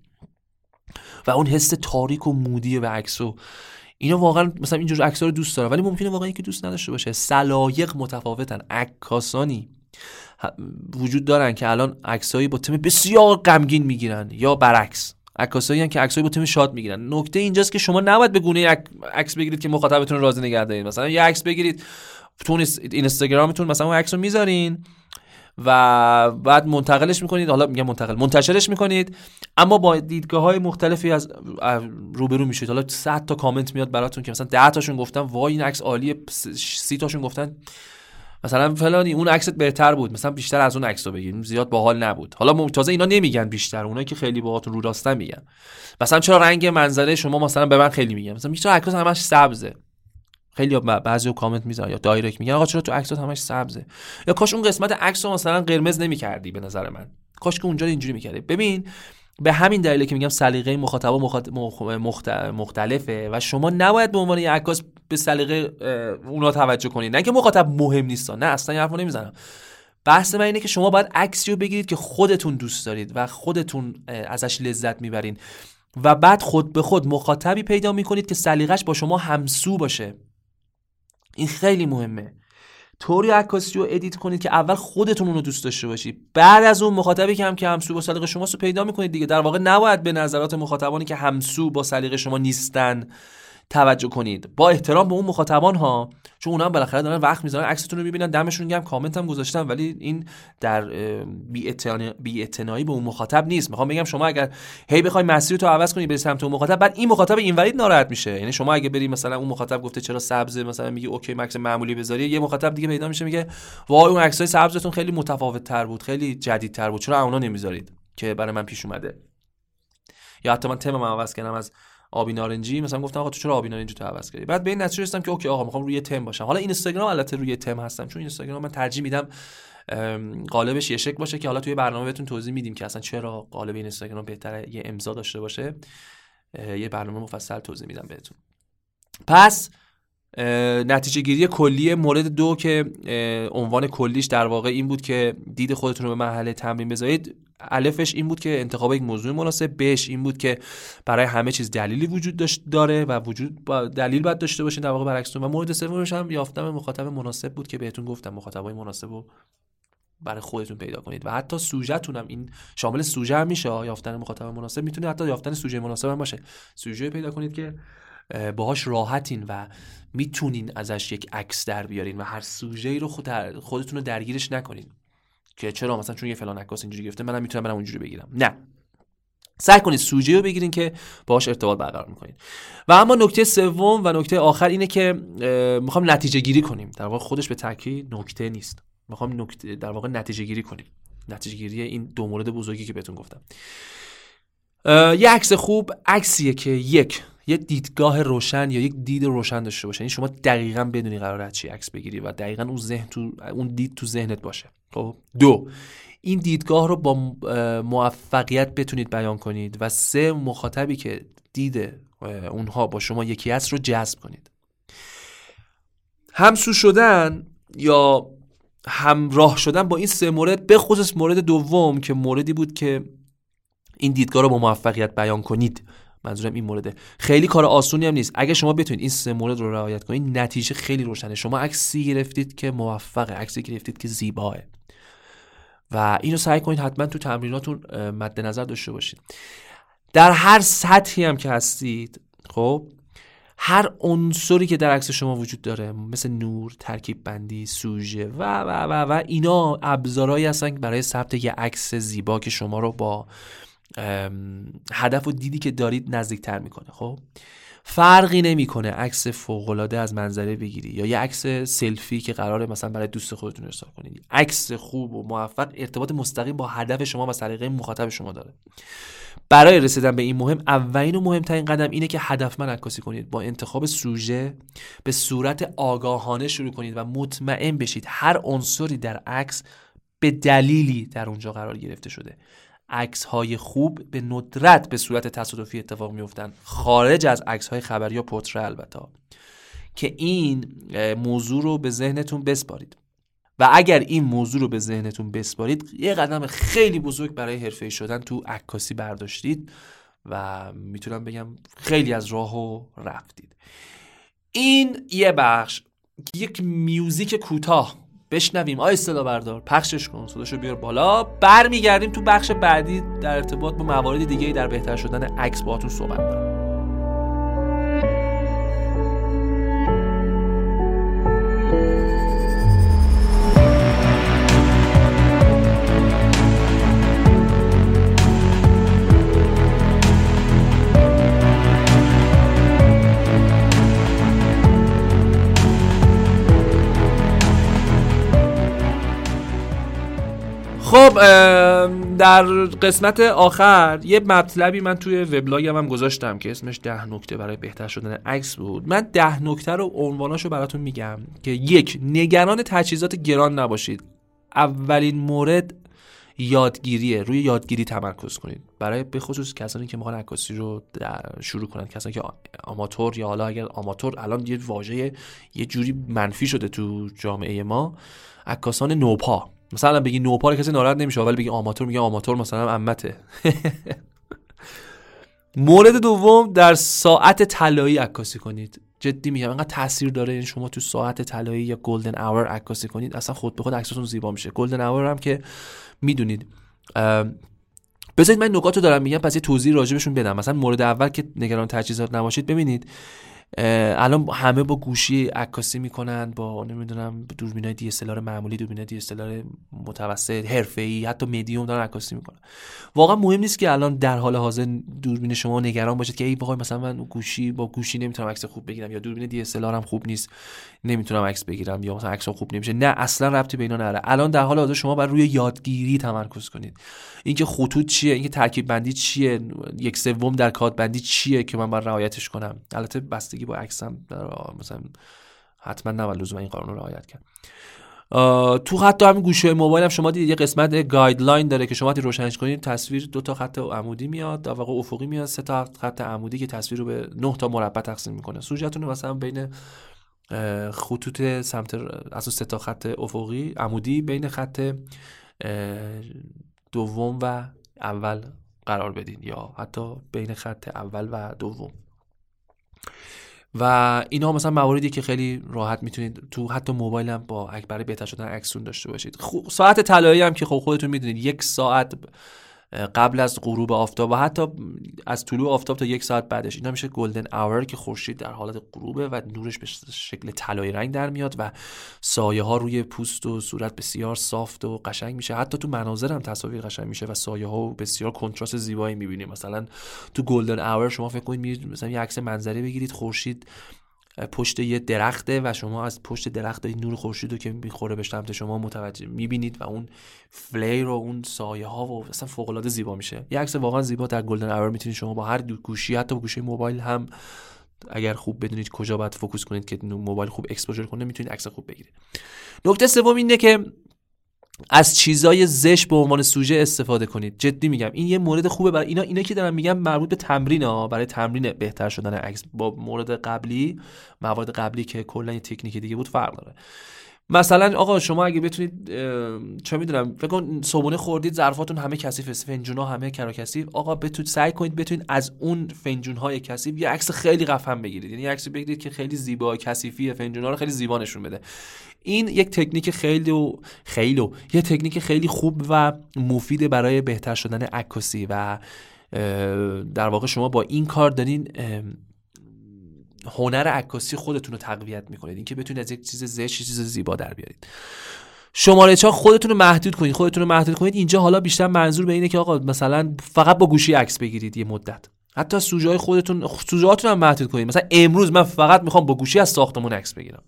و اون حس تاریک و مودی به عکسو اینا واقعا مثلا اینجور عکس‌ها رو دوست دارم. ولی ممکنه واقعا یکی دوست نداشته باشه. سلایق متفاوتن. عکاسانی. وجود دارن که الان عکسایی با تم بسیار غمگین می‌گیرن یا برعکس. عکاسایی که عکسایی با تم شاد می‌گیرن. نکته اینجاست که شما نباید به گونه عکس بگیرید که مخاطبتون راضی نگه دارید. مثلا یه عکس بگیرید. تو اینستاگرامتون مثلا اون عکس رو می‌ذارین و بعد منتقلش می‌کنید. حالا میگم منتقل. منتشرش می‌کنید. اما با دیدگاه های مختلفی از روبرو میشید. حالا 100 تا کامنت میاد براتون که مثلا 10 تاشون گفتن وای این عکس عالیه. 30 تاشون گفتن مثلا فلانی اون عکست بهتر بود. مثلا بیشتر از اون عکس رو بگیر. زیاد باحال نبود. حالا تازه اینا نمیگن بیشتر. اونایی که خیلی باهاتون رو راستن میگن. مثلا چرا رنگ منظره شما مثلا به من خیلی میگن؟ مثلا بیشتر عکس همش سبزه؟ خیلی بعضی کامنت می‌زنن یا دایرکت میگن. آقا چرا تو عکسات همش سبزه؟ یا کاش اون قسمت عکس رو مثلا قرمز نمی‌کردی به نظر من. کاش که اونجا اینجوری می‌کردی. ببین به همین دلیله که میگم سلیقه مخاطب مخت... مختلفه و شما نباید به عنوان یک عکاس به سلیقه اونا توجه کنید نه که مخاطب مهم نیست نه اصلا این حرفو نمی‌زنم. بحث من اینه که شما باید عکسی رو بگیرید که خودتون دوست دارید و خودتون ازش لذت می‌برین. و بعد خود به خود مخاطبی پیدا می‌کنید که سلیقش با شما همسو باشه. این خیلی مهمه. طوری عکاسی رو edit کنید که اول خودتون اونو دوست داشته باشید بعد از اون مخاطبی که هم که همسو با سلیقه شما رو پیدا می‌کنید دیگه. در واقع نباید به نظرات مخاطبانی که همسو با سلیقه شما نیستن توجه کنید. با احترام به اون مخاطبان ها چون اونا هم بالاخره دارن وقت می‌ذارن عکستون رو می‌بینن دمشون گرم کامنت هم گذاشتن ولی این در بی اعتنایی به اون مخاطب نیست. می‌خوام بگم شما اگر هی بخوای مسیر تو عوض کنی به سمت اون مخاطب بعد این مخاطب اینوری ناراحت میشه. یعنی شما اگه بری مثلا اون مخاطب گفته چرا سبز مثلا میگه OK عکس معمولی بذاری یه مخاطب دیگه پیدا میشه میگه وای اون عکسای سبزتون خیلی متفاوت تر بود خیلی جدیدتر بود چرا اونا نمی‌ذارید که برای من پیش اومده؟ یا حتی من تم عوض کردم از آبی نارنجی مثلا گفتم آقا تو چرا آبی نارنجی تو عوض کردی؟ بعد به این نتیجه رسیدم که OK آقا می‌خوام روی تم باشم. حالا اینستاگرام البته روی تم هستم چون اینستاگرام من ترجیح میدم قالبش یه شکل باشه که حالا توی برنامه بهتون توضیح میدیم که اصلا چرا قالب اینستاگرام بهتره یه امضا داشته باشه. یه برنامه مفصل توضیح میدم بهتون. پس نتیجه گیری کلی مورد دو که عنوان کلیش در واقع این بود که دید خودتون رو به محله تمرین بذارید. الفش این بود که انتخاب یک موضوع مناسب بهش این بود که برای همه چیز دلیلی وجود داشت داره و وجود با دلیل باید داشته باشین در واقع برعکس و مورد سومش هم یافتن مخاطب مناسب بود که بهتون گفتم مخاطبای مناسب رو برای خودتون پیدا کنید و حتی سوژهتون هم این شامل سوژه هم میشه یافتن مخاطب مناسب می‌تونه حتی یافتن سوژه مناسب هم باشه. سوژه پیدا کنید که باهاش راحتین و می‌تونین ازش یک عکس در بیارین و هر سوژه رو خود خودتون رو درگیرش نکنین. که چرا مثلا چون یه فلان عکاس اینجوری گرفته منم می‌تونم برم اونجوری بگیرم. نه. سعی کنید سوژه رو بگیرین که باهاش ارتباط برقرار می‌کنید. و اما نکته سوم و نکته آخر اینه که می‌خوام نتیجه گیری کنیم. در واقع خودش به تاکید نکته نیست. می‌خوام نکته در واقع نتیجه گیری کنیم. نتیجه گیری این دو مورد بزرگی که بهتون گفتم. یه عکس خوب عکسیه که یک یه دیدگاه روشن یا یک دید روشن داشته باشه. این یعنی شما دقیقا بدونی قرار چی عکس بگیری و دقیقا اون ذهن تو اون دید تو ذهنت باشه. خب؟ دو این دیدگاه رو با موفقیت بتونید بیان کنید و سه مخاطبی که دید اونها با شما یکی است رو جذب کنید. همسو شدن یا همراه شدن با این سه مورد به خصوص مورد دوم که موردی بود که این دیدگاه رو با موفقیت بیان کنید. منظورم این مورده. خیلی کار آسونی هم نیست. اگه شما بتونید این سه مورد رو رعایت کنید نتیجه خیلی روشنه. شما عکسی گرفتید که موفقه عکسی گرفتید که زیباه. و اینو سعی کنید حتما تو تمریناتون مد نظر داشته باشید. در هر سطحی هم که هستید خب هر عنصری که در عکس شما وجود داره مثل نور، ترکیب بندی، سوژه و و و و اینا ابزارهایی هستن برای ثبت یه عکس زیبا که شما رو با هدف و دیدی که دارید نزدیکتر می‌کنه خب؟ فرقی نمی‌کنه عکس فوق العاده از منظره بگیری یا یه عکس سلفی که قراره مثلا برای دوست خودتون ارسال کنید. عکس خوب و موفق ارتباط مستقیم با هدف شما و سلیقه مخاطب شما داره. برای رسیدن به این مهم اولین و مهمترین قدم اینه که هدفمند عکاسی کنید. با انتخاب سوژه به صورت آگاهانه شروع کنید و مطمئن بشید هر عنصری در عکس به دلیلی در اونجا قرار گرفته شده. عکس های خوب به ندرت به صورت تصادفی اتفاق میفتن خارج از عکس های خبری یا پورتره البته. که این موضوع رو به ذهنتون بسپارید. و اگر این موضوع رو به ذهنتون بسپارید یه قدم خیلی بزرگ برای حرفه شدن تو عکاسی برداشتید و می‌تونم بگم خیلی از راهو رفتید. این یه بخش یک میوزیک کوتاه. بشنویم. آی صدا بردار پخشش کن. صداشو بیار بالا. برمیگردیم تو بخش بعدی در ارتباط با موارد دیگه در بهتر شدن عکس باهاتون صحبت دارم خب در قسمت آخر یه مطلبی من توی وبلاگم هم گذاشتم که اسمش ده نکته برای بهتر شدن عکس بود. من ده نکته رو عنواناشو براتون میگم که یک نگران تجهیزات گران نباشید. اولین مورد یادگیریه. روی یادگیری تمرکز کنید. برای به خصوص کسانی که می‌خوان عکاسی رو شروع کنند کسانی که آماتور یا حالا اگر آماتور الان یه واژه یه جوری منفی شده تو جامعه ما عکاسان نوپا. مثلا بگی نوپار کسی ناراحت نمیشه ولی بگی آماتور میگه آماتور مثلا امته مورد دوم در ساعت طلایی عکاسی کنید. جدی میگم انقدر تاثیر داره این شما تو ساعت طلایی یا گلدن اور عکاسی کنید. اصلا خود به خود عکستون زیبا میشه. گلدن اور هم که می‌دونید. بذارید من نکات رو دارم میگم پس یه توضیح راجبشون بدم. مثلا مورد اول که نگران تجهیزات نباشید ببینید. الان همه با گوشی عکاسی می‌کنن با نمی‌دونم دوربینای DSLR معمولی دوربینای DSLR متوسط حرفه‌ای حتی مدیوم دارن عکاسی می‌کنن. واقعا مهم نیست که الان در حال حاضر دوربین شما نگران باشید که ای بخوای مثلا من گوشی با گوشی نمی‌تونم عکس خوب بگیرم یا دوربین DSLR هم خوب نیست. نمی‌تونم عکس بگیرم یا مثلا عکس خوب نمیشه. نه اصلا ربطی به اینا نداره. الان در حال حاضر شما باید روی یادگیری تمرکز کنید. اینکه خطوط چیه اینکه ترکیب بندی چیه یک سوم در کات بندی چیه که من باید رعایتش کنم. البته بستگی با عکسم مثلا حتما نباید لزوما این قانون رو رعایت کرد. تو حتی همین گوشه موبایل هم شما دیدید یه قسمت گایدلاین داره که شما وقتی روشنش کنید. تصویر دو تا خط عمودی میاد در واقع افقی میاد سه تا خط عمودی که تصویر رو به نه تا مربع تقسیم می‌کنه. سوژهتون مثلا بین خطوط سمت از سه تا خط افقی. عمودی بین خط دوم و اول قرار بدین یا حتی بین خط اول و دوم. و اینا مثلا مواردی که خیلی راحت می‌تونید تو حتی موبایل هم با برای بهتر شدن عکسون داشته باشید. ساعت طلایی هم که خب خودتون می‌دونید یک ساعت قبل از غروب آفتاب و حتی از طلوع آفتاب تا یک ساعت بعدش. اینا میشه گلدن اور که خورشید در حالت غروبه و نورش به شکل طلایی رنگ در میاد و سایه ها روی پوست و صورت بسیار صافت و قشنگ میشه. حتی تو مناظر هم تصاویر قشنگ میشه و سایه ها بسیار کنتراست زیبایی می‌بینیم مثلا تو گلدن اور شما فکر کنید مثلا یه عکس منظره بگیرید خورشید پشت یه درخته و شما از پشت درخت نور خورشید رو که می‌خوره به سمت شما متوجه می‌بینید و اون فلیر و اون سایه ها و اصلا فوق العاده زیبا میشه. یه عکس واقعا زیبا در گلدن اور می‌تونید شما با هر گوشی حتی با گوشی موبایل هم اگر خوب بدونید کجا باید فوکوس کنید که موبایل خوب exposure کنه می‌تونید عکس خوب بگیرید. نکته سوم اینه که از چیزای زشت به عنوان سوژه استفاده کنید. جدی میگم. این یه مورد خوبه برای اینا. اینا که دارم میگم مربوط به تمرین ها برای تمرین بهتر شدن عکس. با مورد قبلی موارد قبلی که کلا یه تکنیک دیگه بود فرق داره. مثلا آقا شما اگه بتونید چه می‌دونم فکر کن صبونه خوردید ظرفاتون همه کثیف فنجونا همه کرا کثیف آقا بتونید سعی کنید بتونید از اون فنجون های کثیف یه عکس خیلی خفن بگیرید. یعنی عکس بگیرید که خیلی زیبا کثیفی فنجونا رو خیلی زیبا نشون بده. این یک تکنیک خیلی و خیلی و یه تکنیک خیلی خوب و مفید برای بهتر شدن عکاسی و در واقع شما با این کار دارین هنر عکاسی خودتون رو تقویت می‌کنید. اینکه بتونید از یک چیز زشت چیز زیبا در بیارید. شماره چا خودتون رو محدود کنید. خودتون رو محدود کنید. اینجا حالا بیشتر منظور به اینه که آقا مثلا فقط با گوشی عکس بگیرید یه مدت. حتی سوژه های خودتون سوژه هاتون هم محدود کنید. مثلا امروز من فقط می‌خوام با گوشی از ساختمون عکس بگیرم.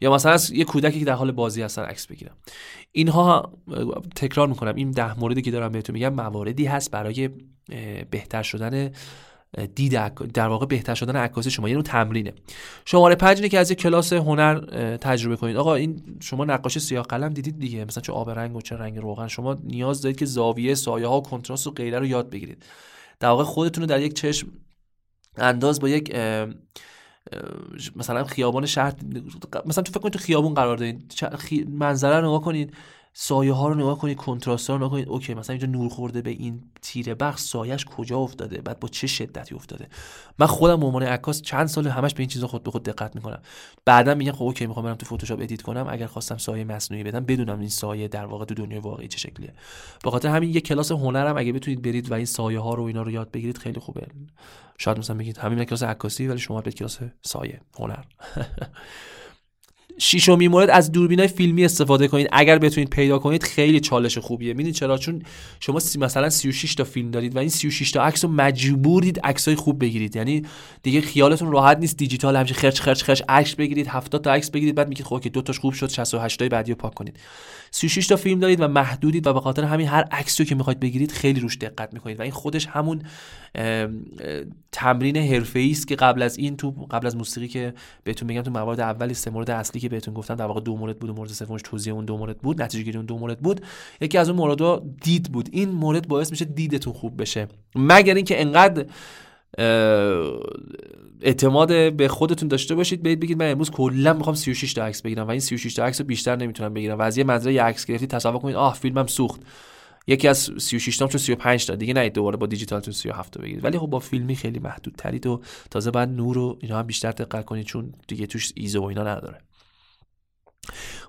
یا مثلا یه کودکی که در حال بازی هستن عکس بگیرم. اینها تکرار می‌کنم. این ده موردی که دارم بهتون میگم مواردی هست برای بهتر شدن دید در واقع بهتر شدن عکاسی شما. یه نوع تمرینه. شماره 5 اینه که از یک کلاس هنر تجربه کنید. آقا این شما نقاشی سیاه قلم دیدید دیگه. مثلا چه آب رنگ و چه رنگ روغن. شما نیاز دارید که زاویه سایه ها کنتراست و غیره رو یاد بگیرید. در واقع خودتون رو در یک چشم انداز با یک مثلا خیابان شهر مثلا تو فکر کنید تو خیابون قرار دارید منظره رو نگاه کنید. سایه ها رو نگاه کنید کنتراست ها رو نگاه کنید OK مثلا اینجا نور خورده به این تیره بخش سایش کجا افتاده؟ بعد با چه شدتی افتاده؟ من خودم به عنوان عکاس چند سال همش به این چیزا خود به خود دقت می‌کنم. بعدا میگم خب OK می‌خوام برم تو فتوشاپ edit کنم. اگر خواستم سایه مصنوعی بدم بدونم این سایه در واقع تو دنیای واقعی چه شکلیه. به خاطر همین یه کلاس هنرم اگه بتونید برید و این سایه ها رو اینا رو یاد بگیرید خیلی خوبه. شاید مثلا بگید همین کلاس عکاسی ولی شما به کلاس سایه هنر. شیشمین مورد از دوربینای فیلمی استفاده کنید. اگر بتونید پیدا کنید خیلی چالش خوبیه. می‌دونید چرا؟ چون شما سی مثلا 36 تا فیلم دارید و این 36 تا عکس رو مجبورید عکسای خوب بگیرید. یعنی دیگه خیالتون راحت نیست دیجیتال همش خرچ خرچ خرچ عکس بگیرید 70 تا عکس بگیرید بعد میگید خب که دو تاش خوب شد 68 تای بعدی رو پاک کنید. 36 تا فیلم دارید و محدودید و به خاطر همین هر عکسی که می‌خواید بگیرید خیلی روش دقت می‌کنید و این خودش همون تمرین حرفه‌ای است که قبل از این تو قبل از موسیقی که بهتون میگم تو موارد اولی سه مورد اصلی که بهتون گفتم در واقع دو مورد بود و مورد سومش توضیح اون دو مورد بود نتیجه گیری اون دو مورد بود. یکی از اون موردها دید بود. این مورد باعث میشه دیدتون خوب بشه. مگر اینکه انقدر اعتماد به خودتون داشته باشید. برید بگید من امروز کلا می‌خوام 36 تا عکس بگیرم و این 36 تا عکس رو بیشتر نمی‌تونم بگیرم و از یه منظره عکس گرفتی تصور کنید آه فیلمم سوخت. یکی از 36 تام چون 35 تا دیگه نه دوباره با دیجیتال تو 37 تا بگیرید. ولی خب با فیلمی خیلی محدود ترید و تازه بعد نور و اینا هم بیشتر دقت کنید چون دیگه توش ایزو و اینا نداره.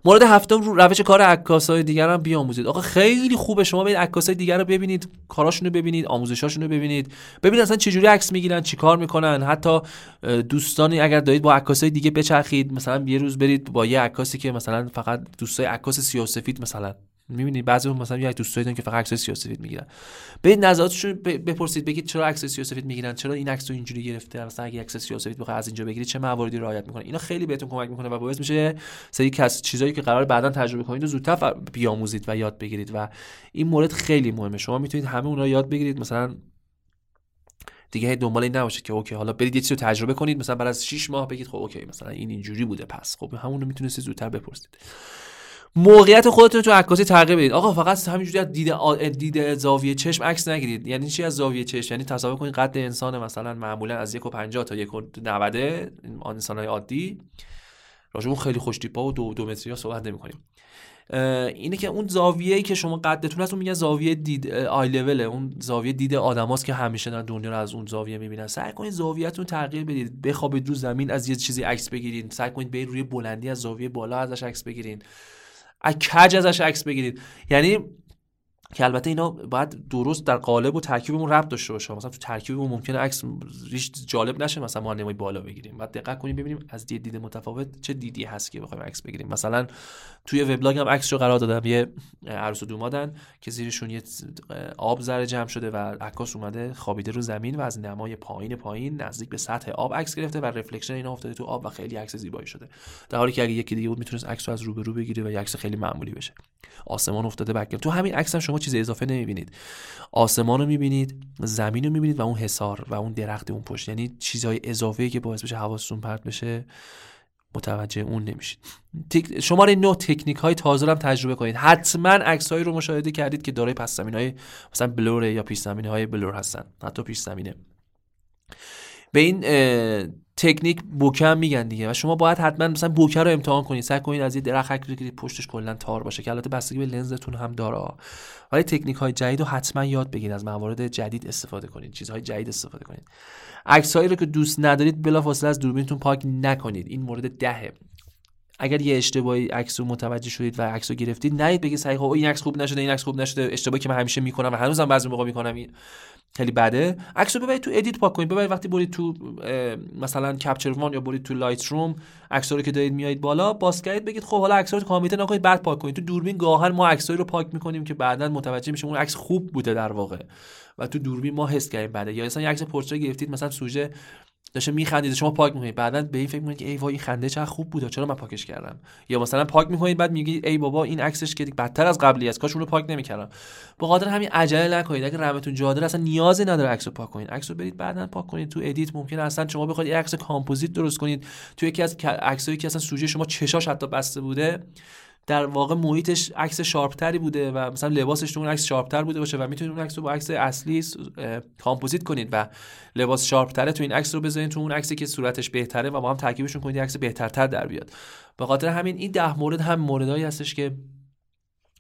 مورد هفتم رو روش کار عکاسای دیگر هم بیاموزید. آقا خیلی خوبه. شما برید عکاسای دیگر رو ببینید کاراشونو ببینید آموزشاشون رو ببینید. ببینید اصلا چجوری عکس می‌گیرن چیکار می‌کنن. حتی دوستانی اگر دارید با عکاسای دیگه بچرخید مثلا یه روز برید با یه عکاسی که مثلا فقط دوستای عکاس سیاسفید مثلا. می‌بینی بعضی مثلا یه دوستایی دارن که فقط عکس سیاسفید می‌گیرن. برید نظراتشون بپرسید بگید چرا عکس سیاسفید می‌گیرن؟ چرا این عکس رو اینجوری گرفته؟ مثلا اگه عکس سیاسفید بخواد از اینجا بگیرید چه مواردی رعایت می‌کنه؟ اینا خیلی بهتون کمک می‌کنه و باعث میشه سری از چیزایی که قرار بعدا تجربه کنید و زودتر بیاموزید و یاد بگیرید و این مورد خیلی مهمه. شما می‌تونید همه اونها یاد بگیرید. مثلا دیگه دنبال این نباشید که OK حالا برید یه چیزی رو تجربه کنید. مثلا بعد از 6 ماه بگید خب OK مثلا این اینجوری بوده پس خب همون رو می‌تونید زودتر بپرسید. موقعیت خودتون تو عکاسی تغییر بدید. آقا فقط همینجوری از دید دید زاویه چشم عکس نگیرید. یعنی چی از زاویه چشم؟ یعنی تصور کنید قد انسان مثلا معمولا از 1.50 تا 1.90 آن انسانای عادی. راجع اون خیلی خوش و دو دو متری ها صحبت نمی‌کنیم. اینه که اون زاویه‌ای که شما قدتون هست اون میگن زاویه دید آی لول اون زاویه دید آدماست که همیشه در دنیا رو از اون زاویه می‌بینن. سعی کنید زاویه‌تون تغییر بدید. بخوابید رو زمین از یه چیزی عکس بگیرید. سعی کنید برید روی بلندی از زاویه بالا ازش عکس بگیرید. کج ازش عکس بگیرید. یعنی که البته اینا باید درست در قالب و ترکیبمون ربط داشته باشه. مثلا تو ترکیبمون ممکنه عکس ریش جالب نشه مثلا ما نمای بالا بگیریم. بعد دقت کنیم ببینیم از دید دید متفاوت چه دیدی هست که بخوایم عکس بگیریم. مثلا توی وبلاگ هم عکس رو قرار دادم. یه عروس و دومادن که زیرشون یه آب ذره جمع شده و عکاس اومده خوابیده رو زمین و از نمای پایین پایین نزدیک به سطح آب عکس گرفته و رفلکشن اینا افتاده تو آب و خیلی عکس زیبایی شده. در حالی که اگه یکی دیگه بود می‌تونست عکس رو از روبرو بگیره و عکس خیلی معمولی بشه. آسمان افتاده بک تو همین عکس هم شما چیز اضافه نمی‌بینید. آسمان رو می‌بینید زمین رو می‌بینید و اون حصار و اون درخت اون پشت. یعنی چیزهای اضافه که باعث بشه حواستون پرت بشه. متوجه اون نمیشید. تک... شماره نو تکنیک های تازه هم تجربه کنید. حتما عکس رو مشاهده کردید که دارای پس زمین های مثلا بلور یا پیش زمینه های بلور هستن. حتی پیش زمینه. به این تکنیک بوکه هم میگن دیگه و شما باید حتما مثلا بوکه رو امتحان کنید سعی کنید از یه درخت که پشتش کلا تار باشه که البته بستگی به لنزتون هم داره. ولی تکنیک های جدید رو حتما یاد بگیرید از موارد جدید استفاده کنید چیزهای جدید استفاده کنید. عکسایی رو که دوست ندارید بلافاصله از دوربینتون پاک نکنید. این مورد دهه. اگر یه اشتباهی عکس رو متوجه شدید و عکس رو گرفتید نید بگید صحیح خب این عکس خوب نشده این عکس خوب نشده اشتباهی که من همیشه می‌کنم و هنوزم بعضی موقع می‌کنم خیلی بده. عکس رو ببرید تو edit پاک کنید. ببرید وقتی برید تو مثلا Capture One یا برید تو Lightroom عکس رو که دارید میایید بالا باز بگید خب حالا عکس رو کامپیوتر نکنید بعد پاک کنید. تو دوربین گاهاً ما عکسایی رو پاک می‌کنیم که بعدا متوجه میشیم اون عکس خوب بوده در واقع. و تو دوربین ما حس کردیم بعد. یا مثلا عکس پرتره گرفتید مثلا سوژه داشته میخندید شما پاک می‌کنید. بعدا به این فکر می‌کنید که ای وای این خنده چقدر خوب بوده چرا من پاکش کردم؟ یا مثلا پاک می‌کنید بعد میگید ای بابا این عکسش که بدتر از قبلی است. کاش اون پاک نمی‌کردم. به خاطر همین عجله نکنید. اگه رمتون جا داره اصلا نیازی نداره عکس رو پاک کنید. عکس رو برید بعدا پاک کنید. تو edit ممکنه اصلا شما بخواید عکس کامپوزیت درست کنید. تو یکی از عکسایی که اصلا سوژه شما چشاش حتی بسته بوده در واقع محیطش عکس sharp تری بوده و مثلا لباسش تو اون عکس sharp تر بوده باشه و می‌تونید اون عکس رو با عکس اصلی کامپوزیت کنید و لباس sharp تره تو این عکس رو بذارید تو اون عکسی که صورتش بهتره و با هم ترکیبشون کنید عکس بهترتر در بیاد. به خاطر همین این ده مورد هم موردهایی هستش که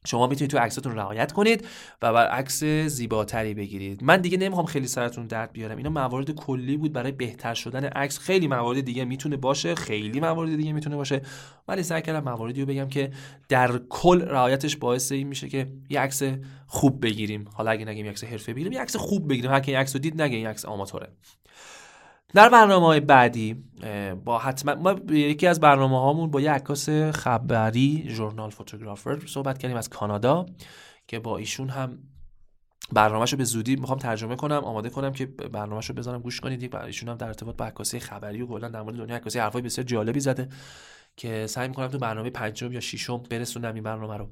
شما می‌تونید تو عکستون رعایت کنید و بر عکس زیباتری بگیرید. من دیگه نمی‌خوام خیلی سرتون درد بیارم. اینا موارد کلی بود برای بهتر شدن عکس. خیلی موارد دیگه می‌تونه باشه خیلی موارد دیگه می‌تونه باشه ولی سعی کردم مواردی رو بگم که در کل رعایتش باعث این میشه که یه عکس خوب بگیریم. حالا اگه نگیم عکس حرفه بگیریم یه عکس خوب بگیریم. هر کی عکس رو دید نگه این عکس آماتوره. در برنامه های بعدی با حتما ما یکی از برنامه هامون با یه عکاس خبری ژورنال فوتوگرافر صحبت کردیم از کانادا که با ایشون هم برنامهش رو به زودی می‌خوام ترجمه کنم آماده کنم که برنامهش رو بذارم گوش کنید. ایشون هم در ارتباط با عکاسی خبری و کلا در مورد دنیا عکاسی حرفای بسیار جالبی زده که سعی می‌کنم تو برنامه پنجم یا ششم برسونم این برنامه رو.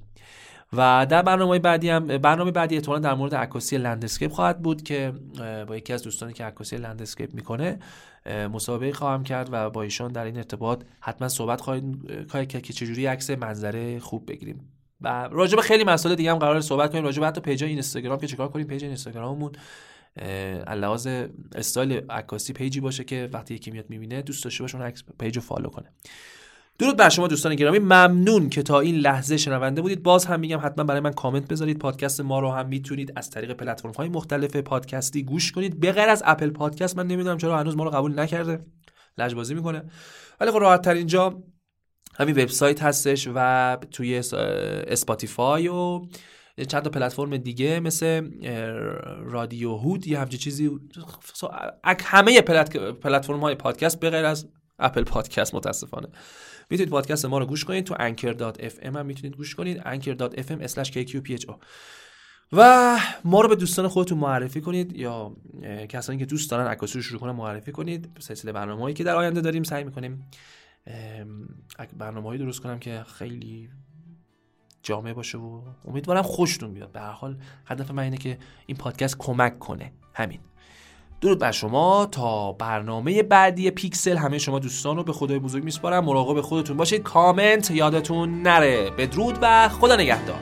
و در برنامه بعدی هم برنامه بعدی احتمالاً در مورد عکاسی landscape خواهد بود که با یکی از دوستانی که عکاسی landscape می‌کنه مصاحبه خواهم کرد و با ایشان در این ارتباط حتما صحبت خواهیم کرد که چجوری عکس منظره خوب بگیریم. و راجع به خیلی مسائل دیگه هم قرار صحبت کنیم. راجع به حتی page اینستاگرام که چیکار کنیم؟ page اینستاگراممون علاوه استایل عکاسی page ی باشه که وقتی یکی میاد می‌بینه دوست داشته باشه اون عکس page follow کنه. درود بر شما دوستان گرامی ممنون که تا این لحظه شنونده بودید. باز هم میگم حتما برای من کامنت بذارید. پادکست ما رو هم می‌تونید از طریق پلتفرم های مختلف پادکستی گوش کنید. به غیر از Apple Podcast من نمی‌دونم چرا هنوز ما رو قبول نکرده. لجبازی می‌کنه. ولی خب راحت تر اینجا همین وبسایت هستش و توی اسپاتیفای و چند تا پلتفرم دیگه مثل رادیو هود یا همچین چیزی. همه پلتفرم های پادکست به غیر از Apple Podcast متاسفانه. می‌تونید پادکست ما رو گوش کنید. تو anchor.fm هم می‌تونید گوش کنید. anchor.fm/kqpho و ما رو به دوستان خودتون معرفی کنید یا کسانی که دوست دارن عکاسی رو شروع کنن معرفی کنید. سلسله برنامه‌هایی که در آینده داریم سعی می‌کنیم برنامه‌هایی درست کنم که خیلی جامعه باشه و امیدوارم خوشتون بیاد. به هر حال هدف من اینه که این پادکست کمک کنه. همین. درود بر شما. تا برنامه بعدی پیکسل همه شما دوستان رو به خدای بزرگ میسپارم. مراقب خودتون باشید. کامنت یادتون نره. بدرود و خدا نگهدار.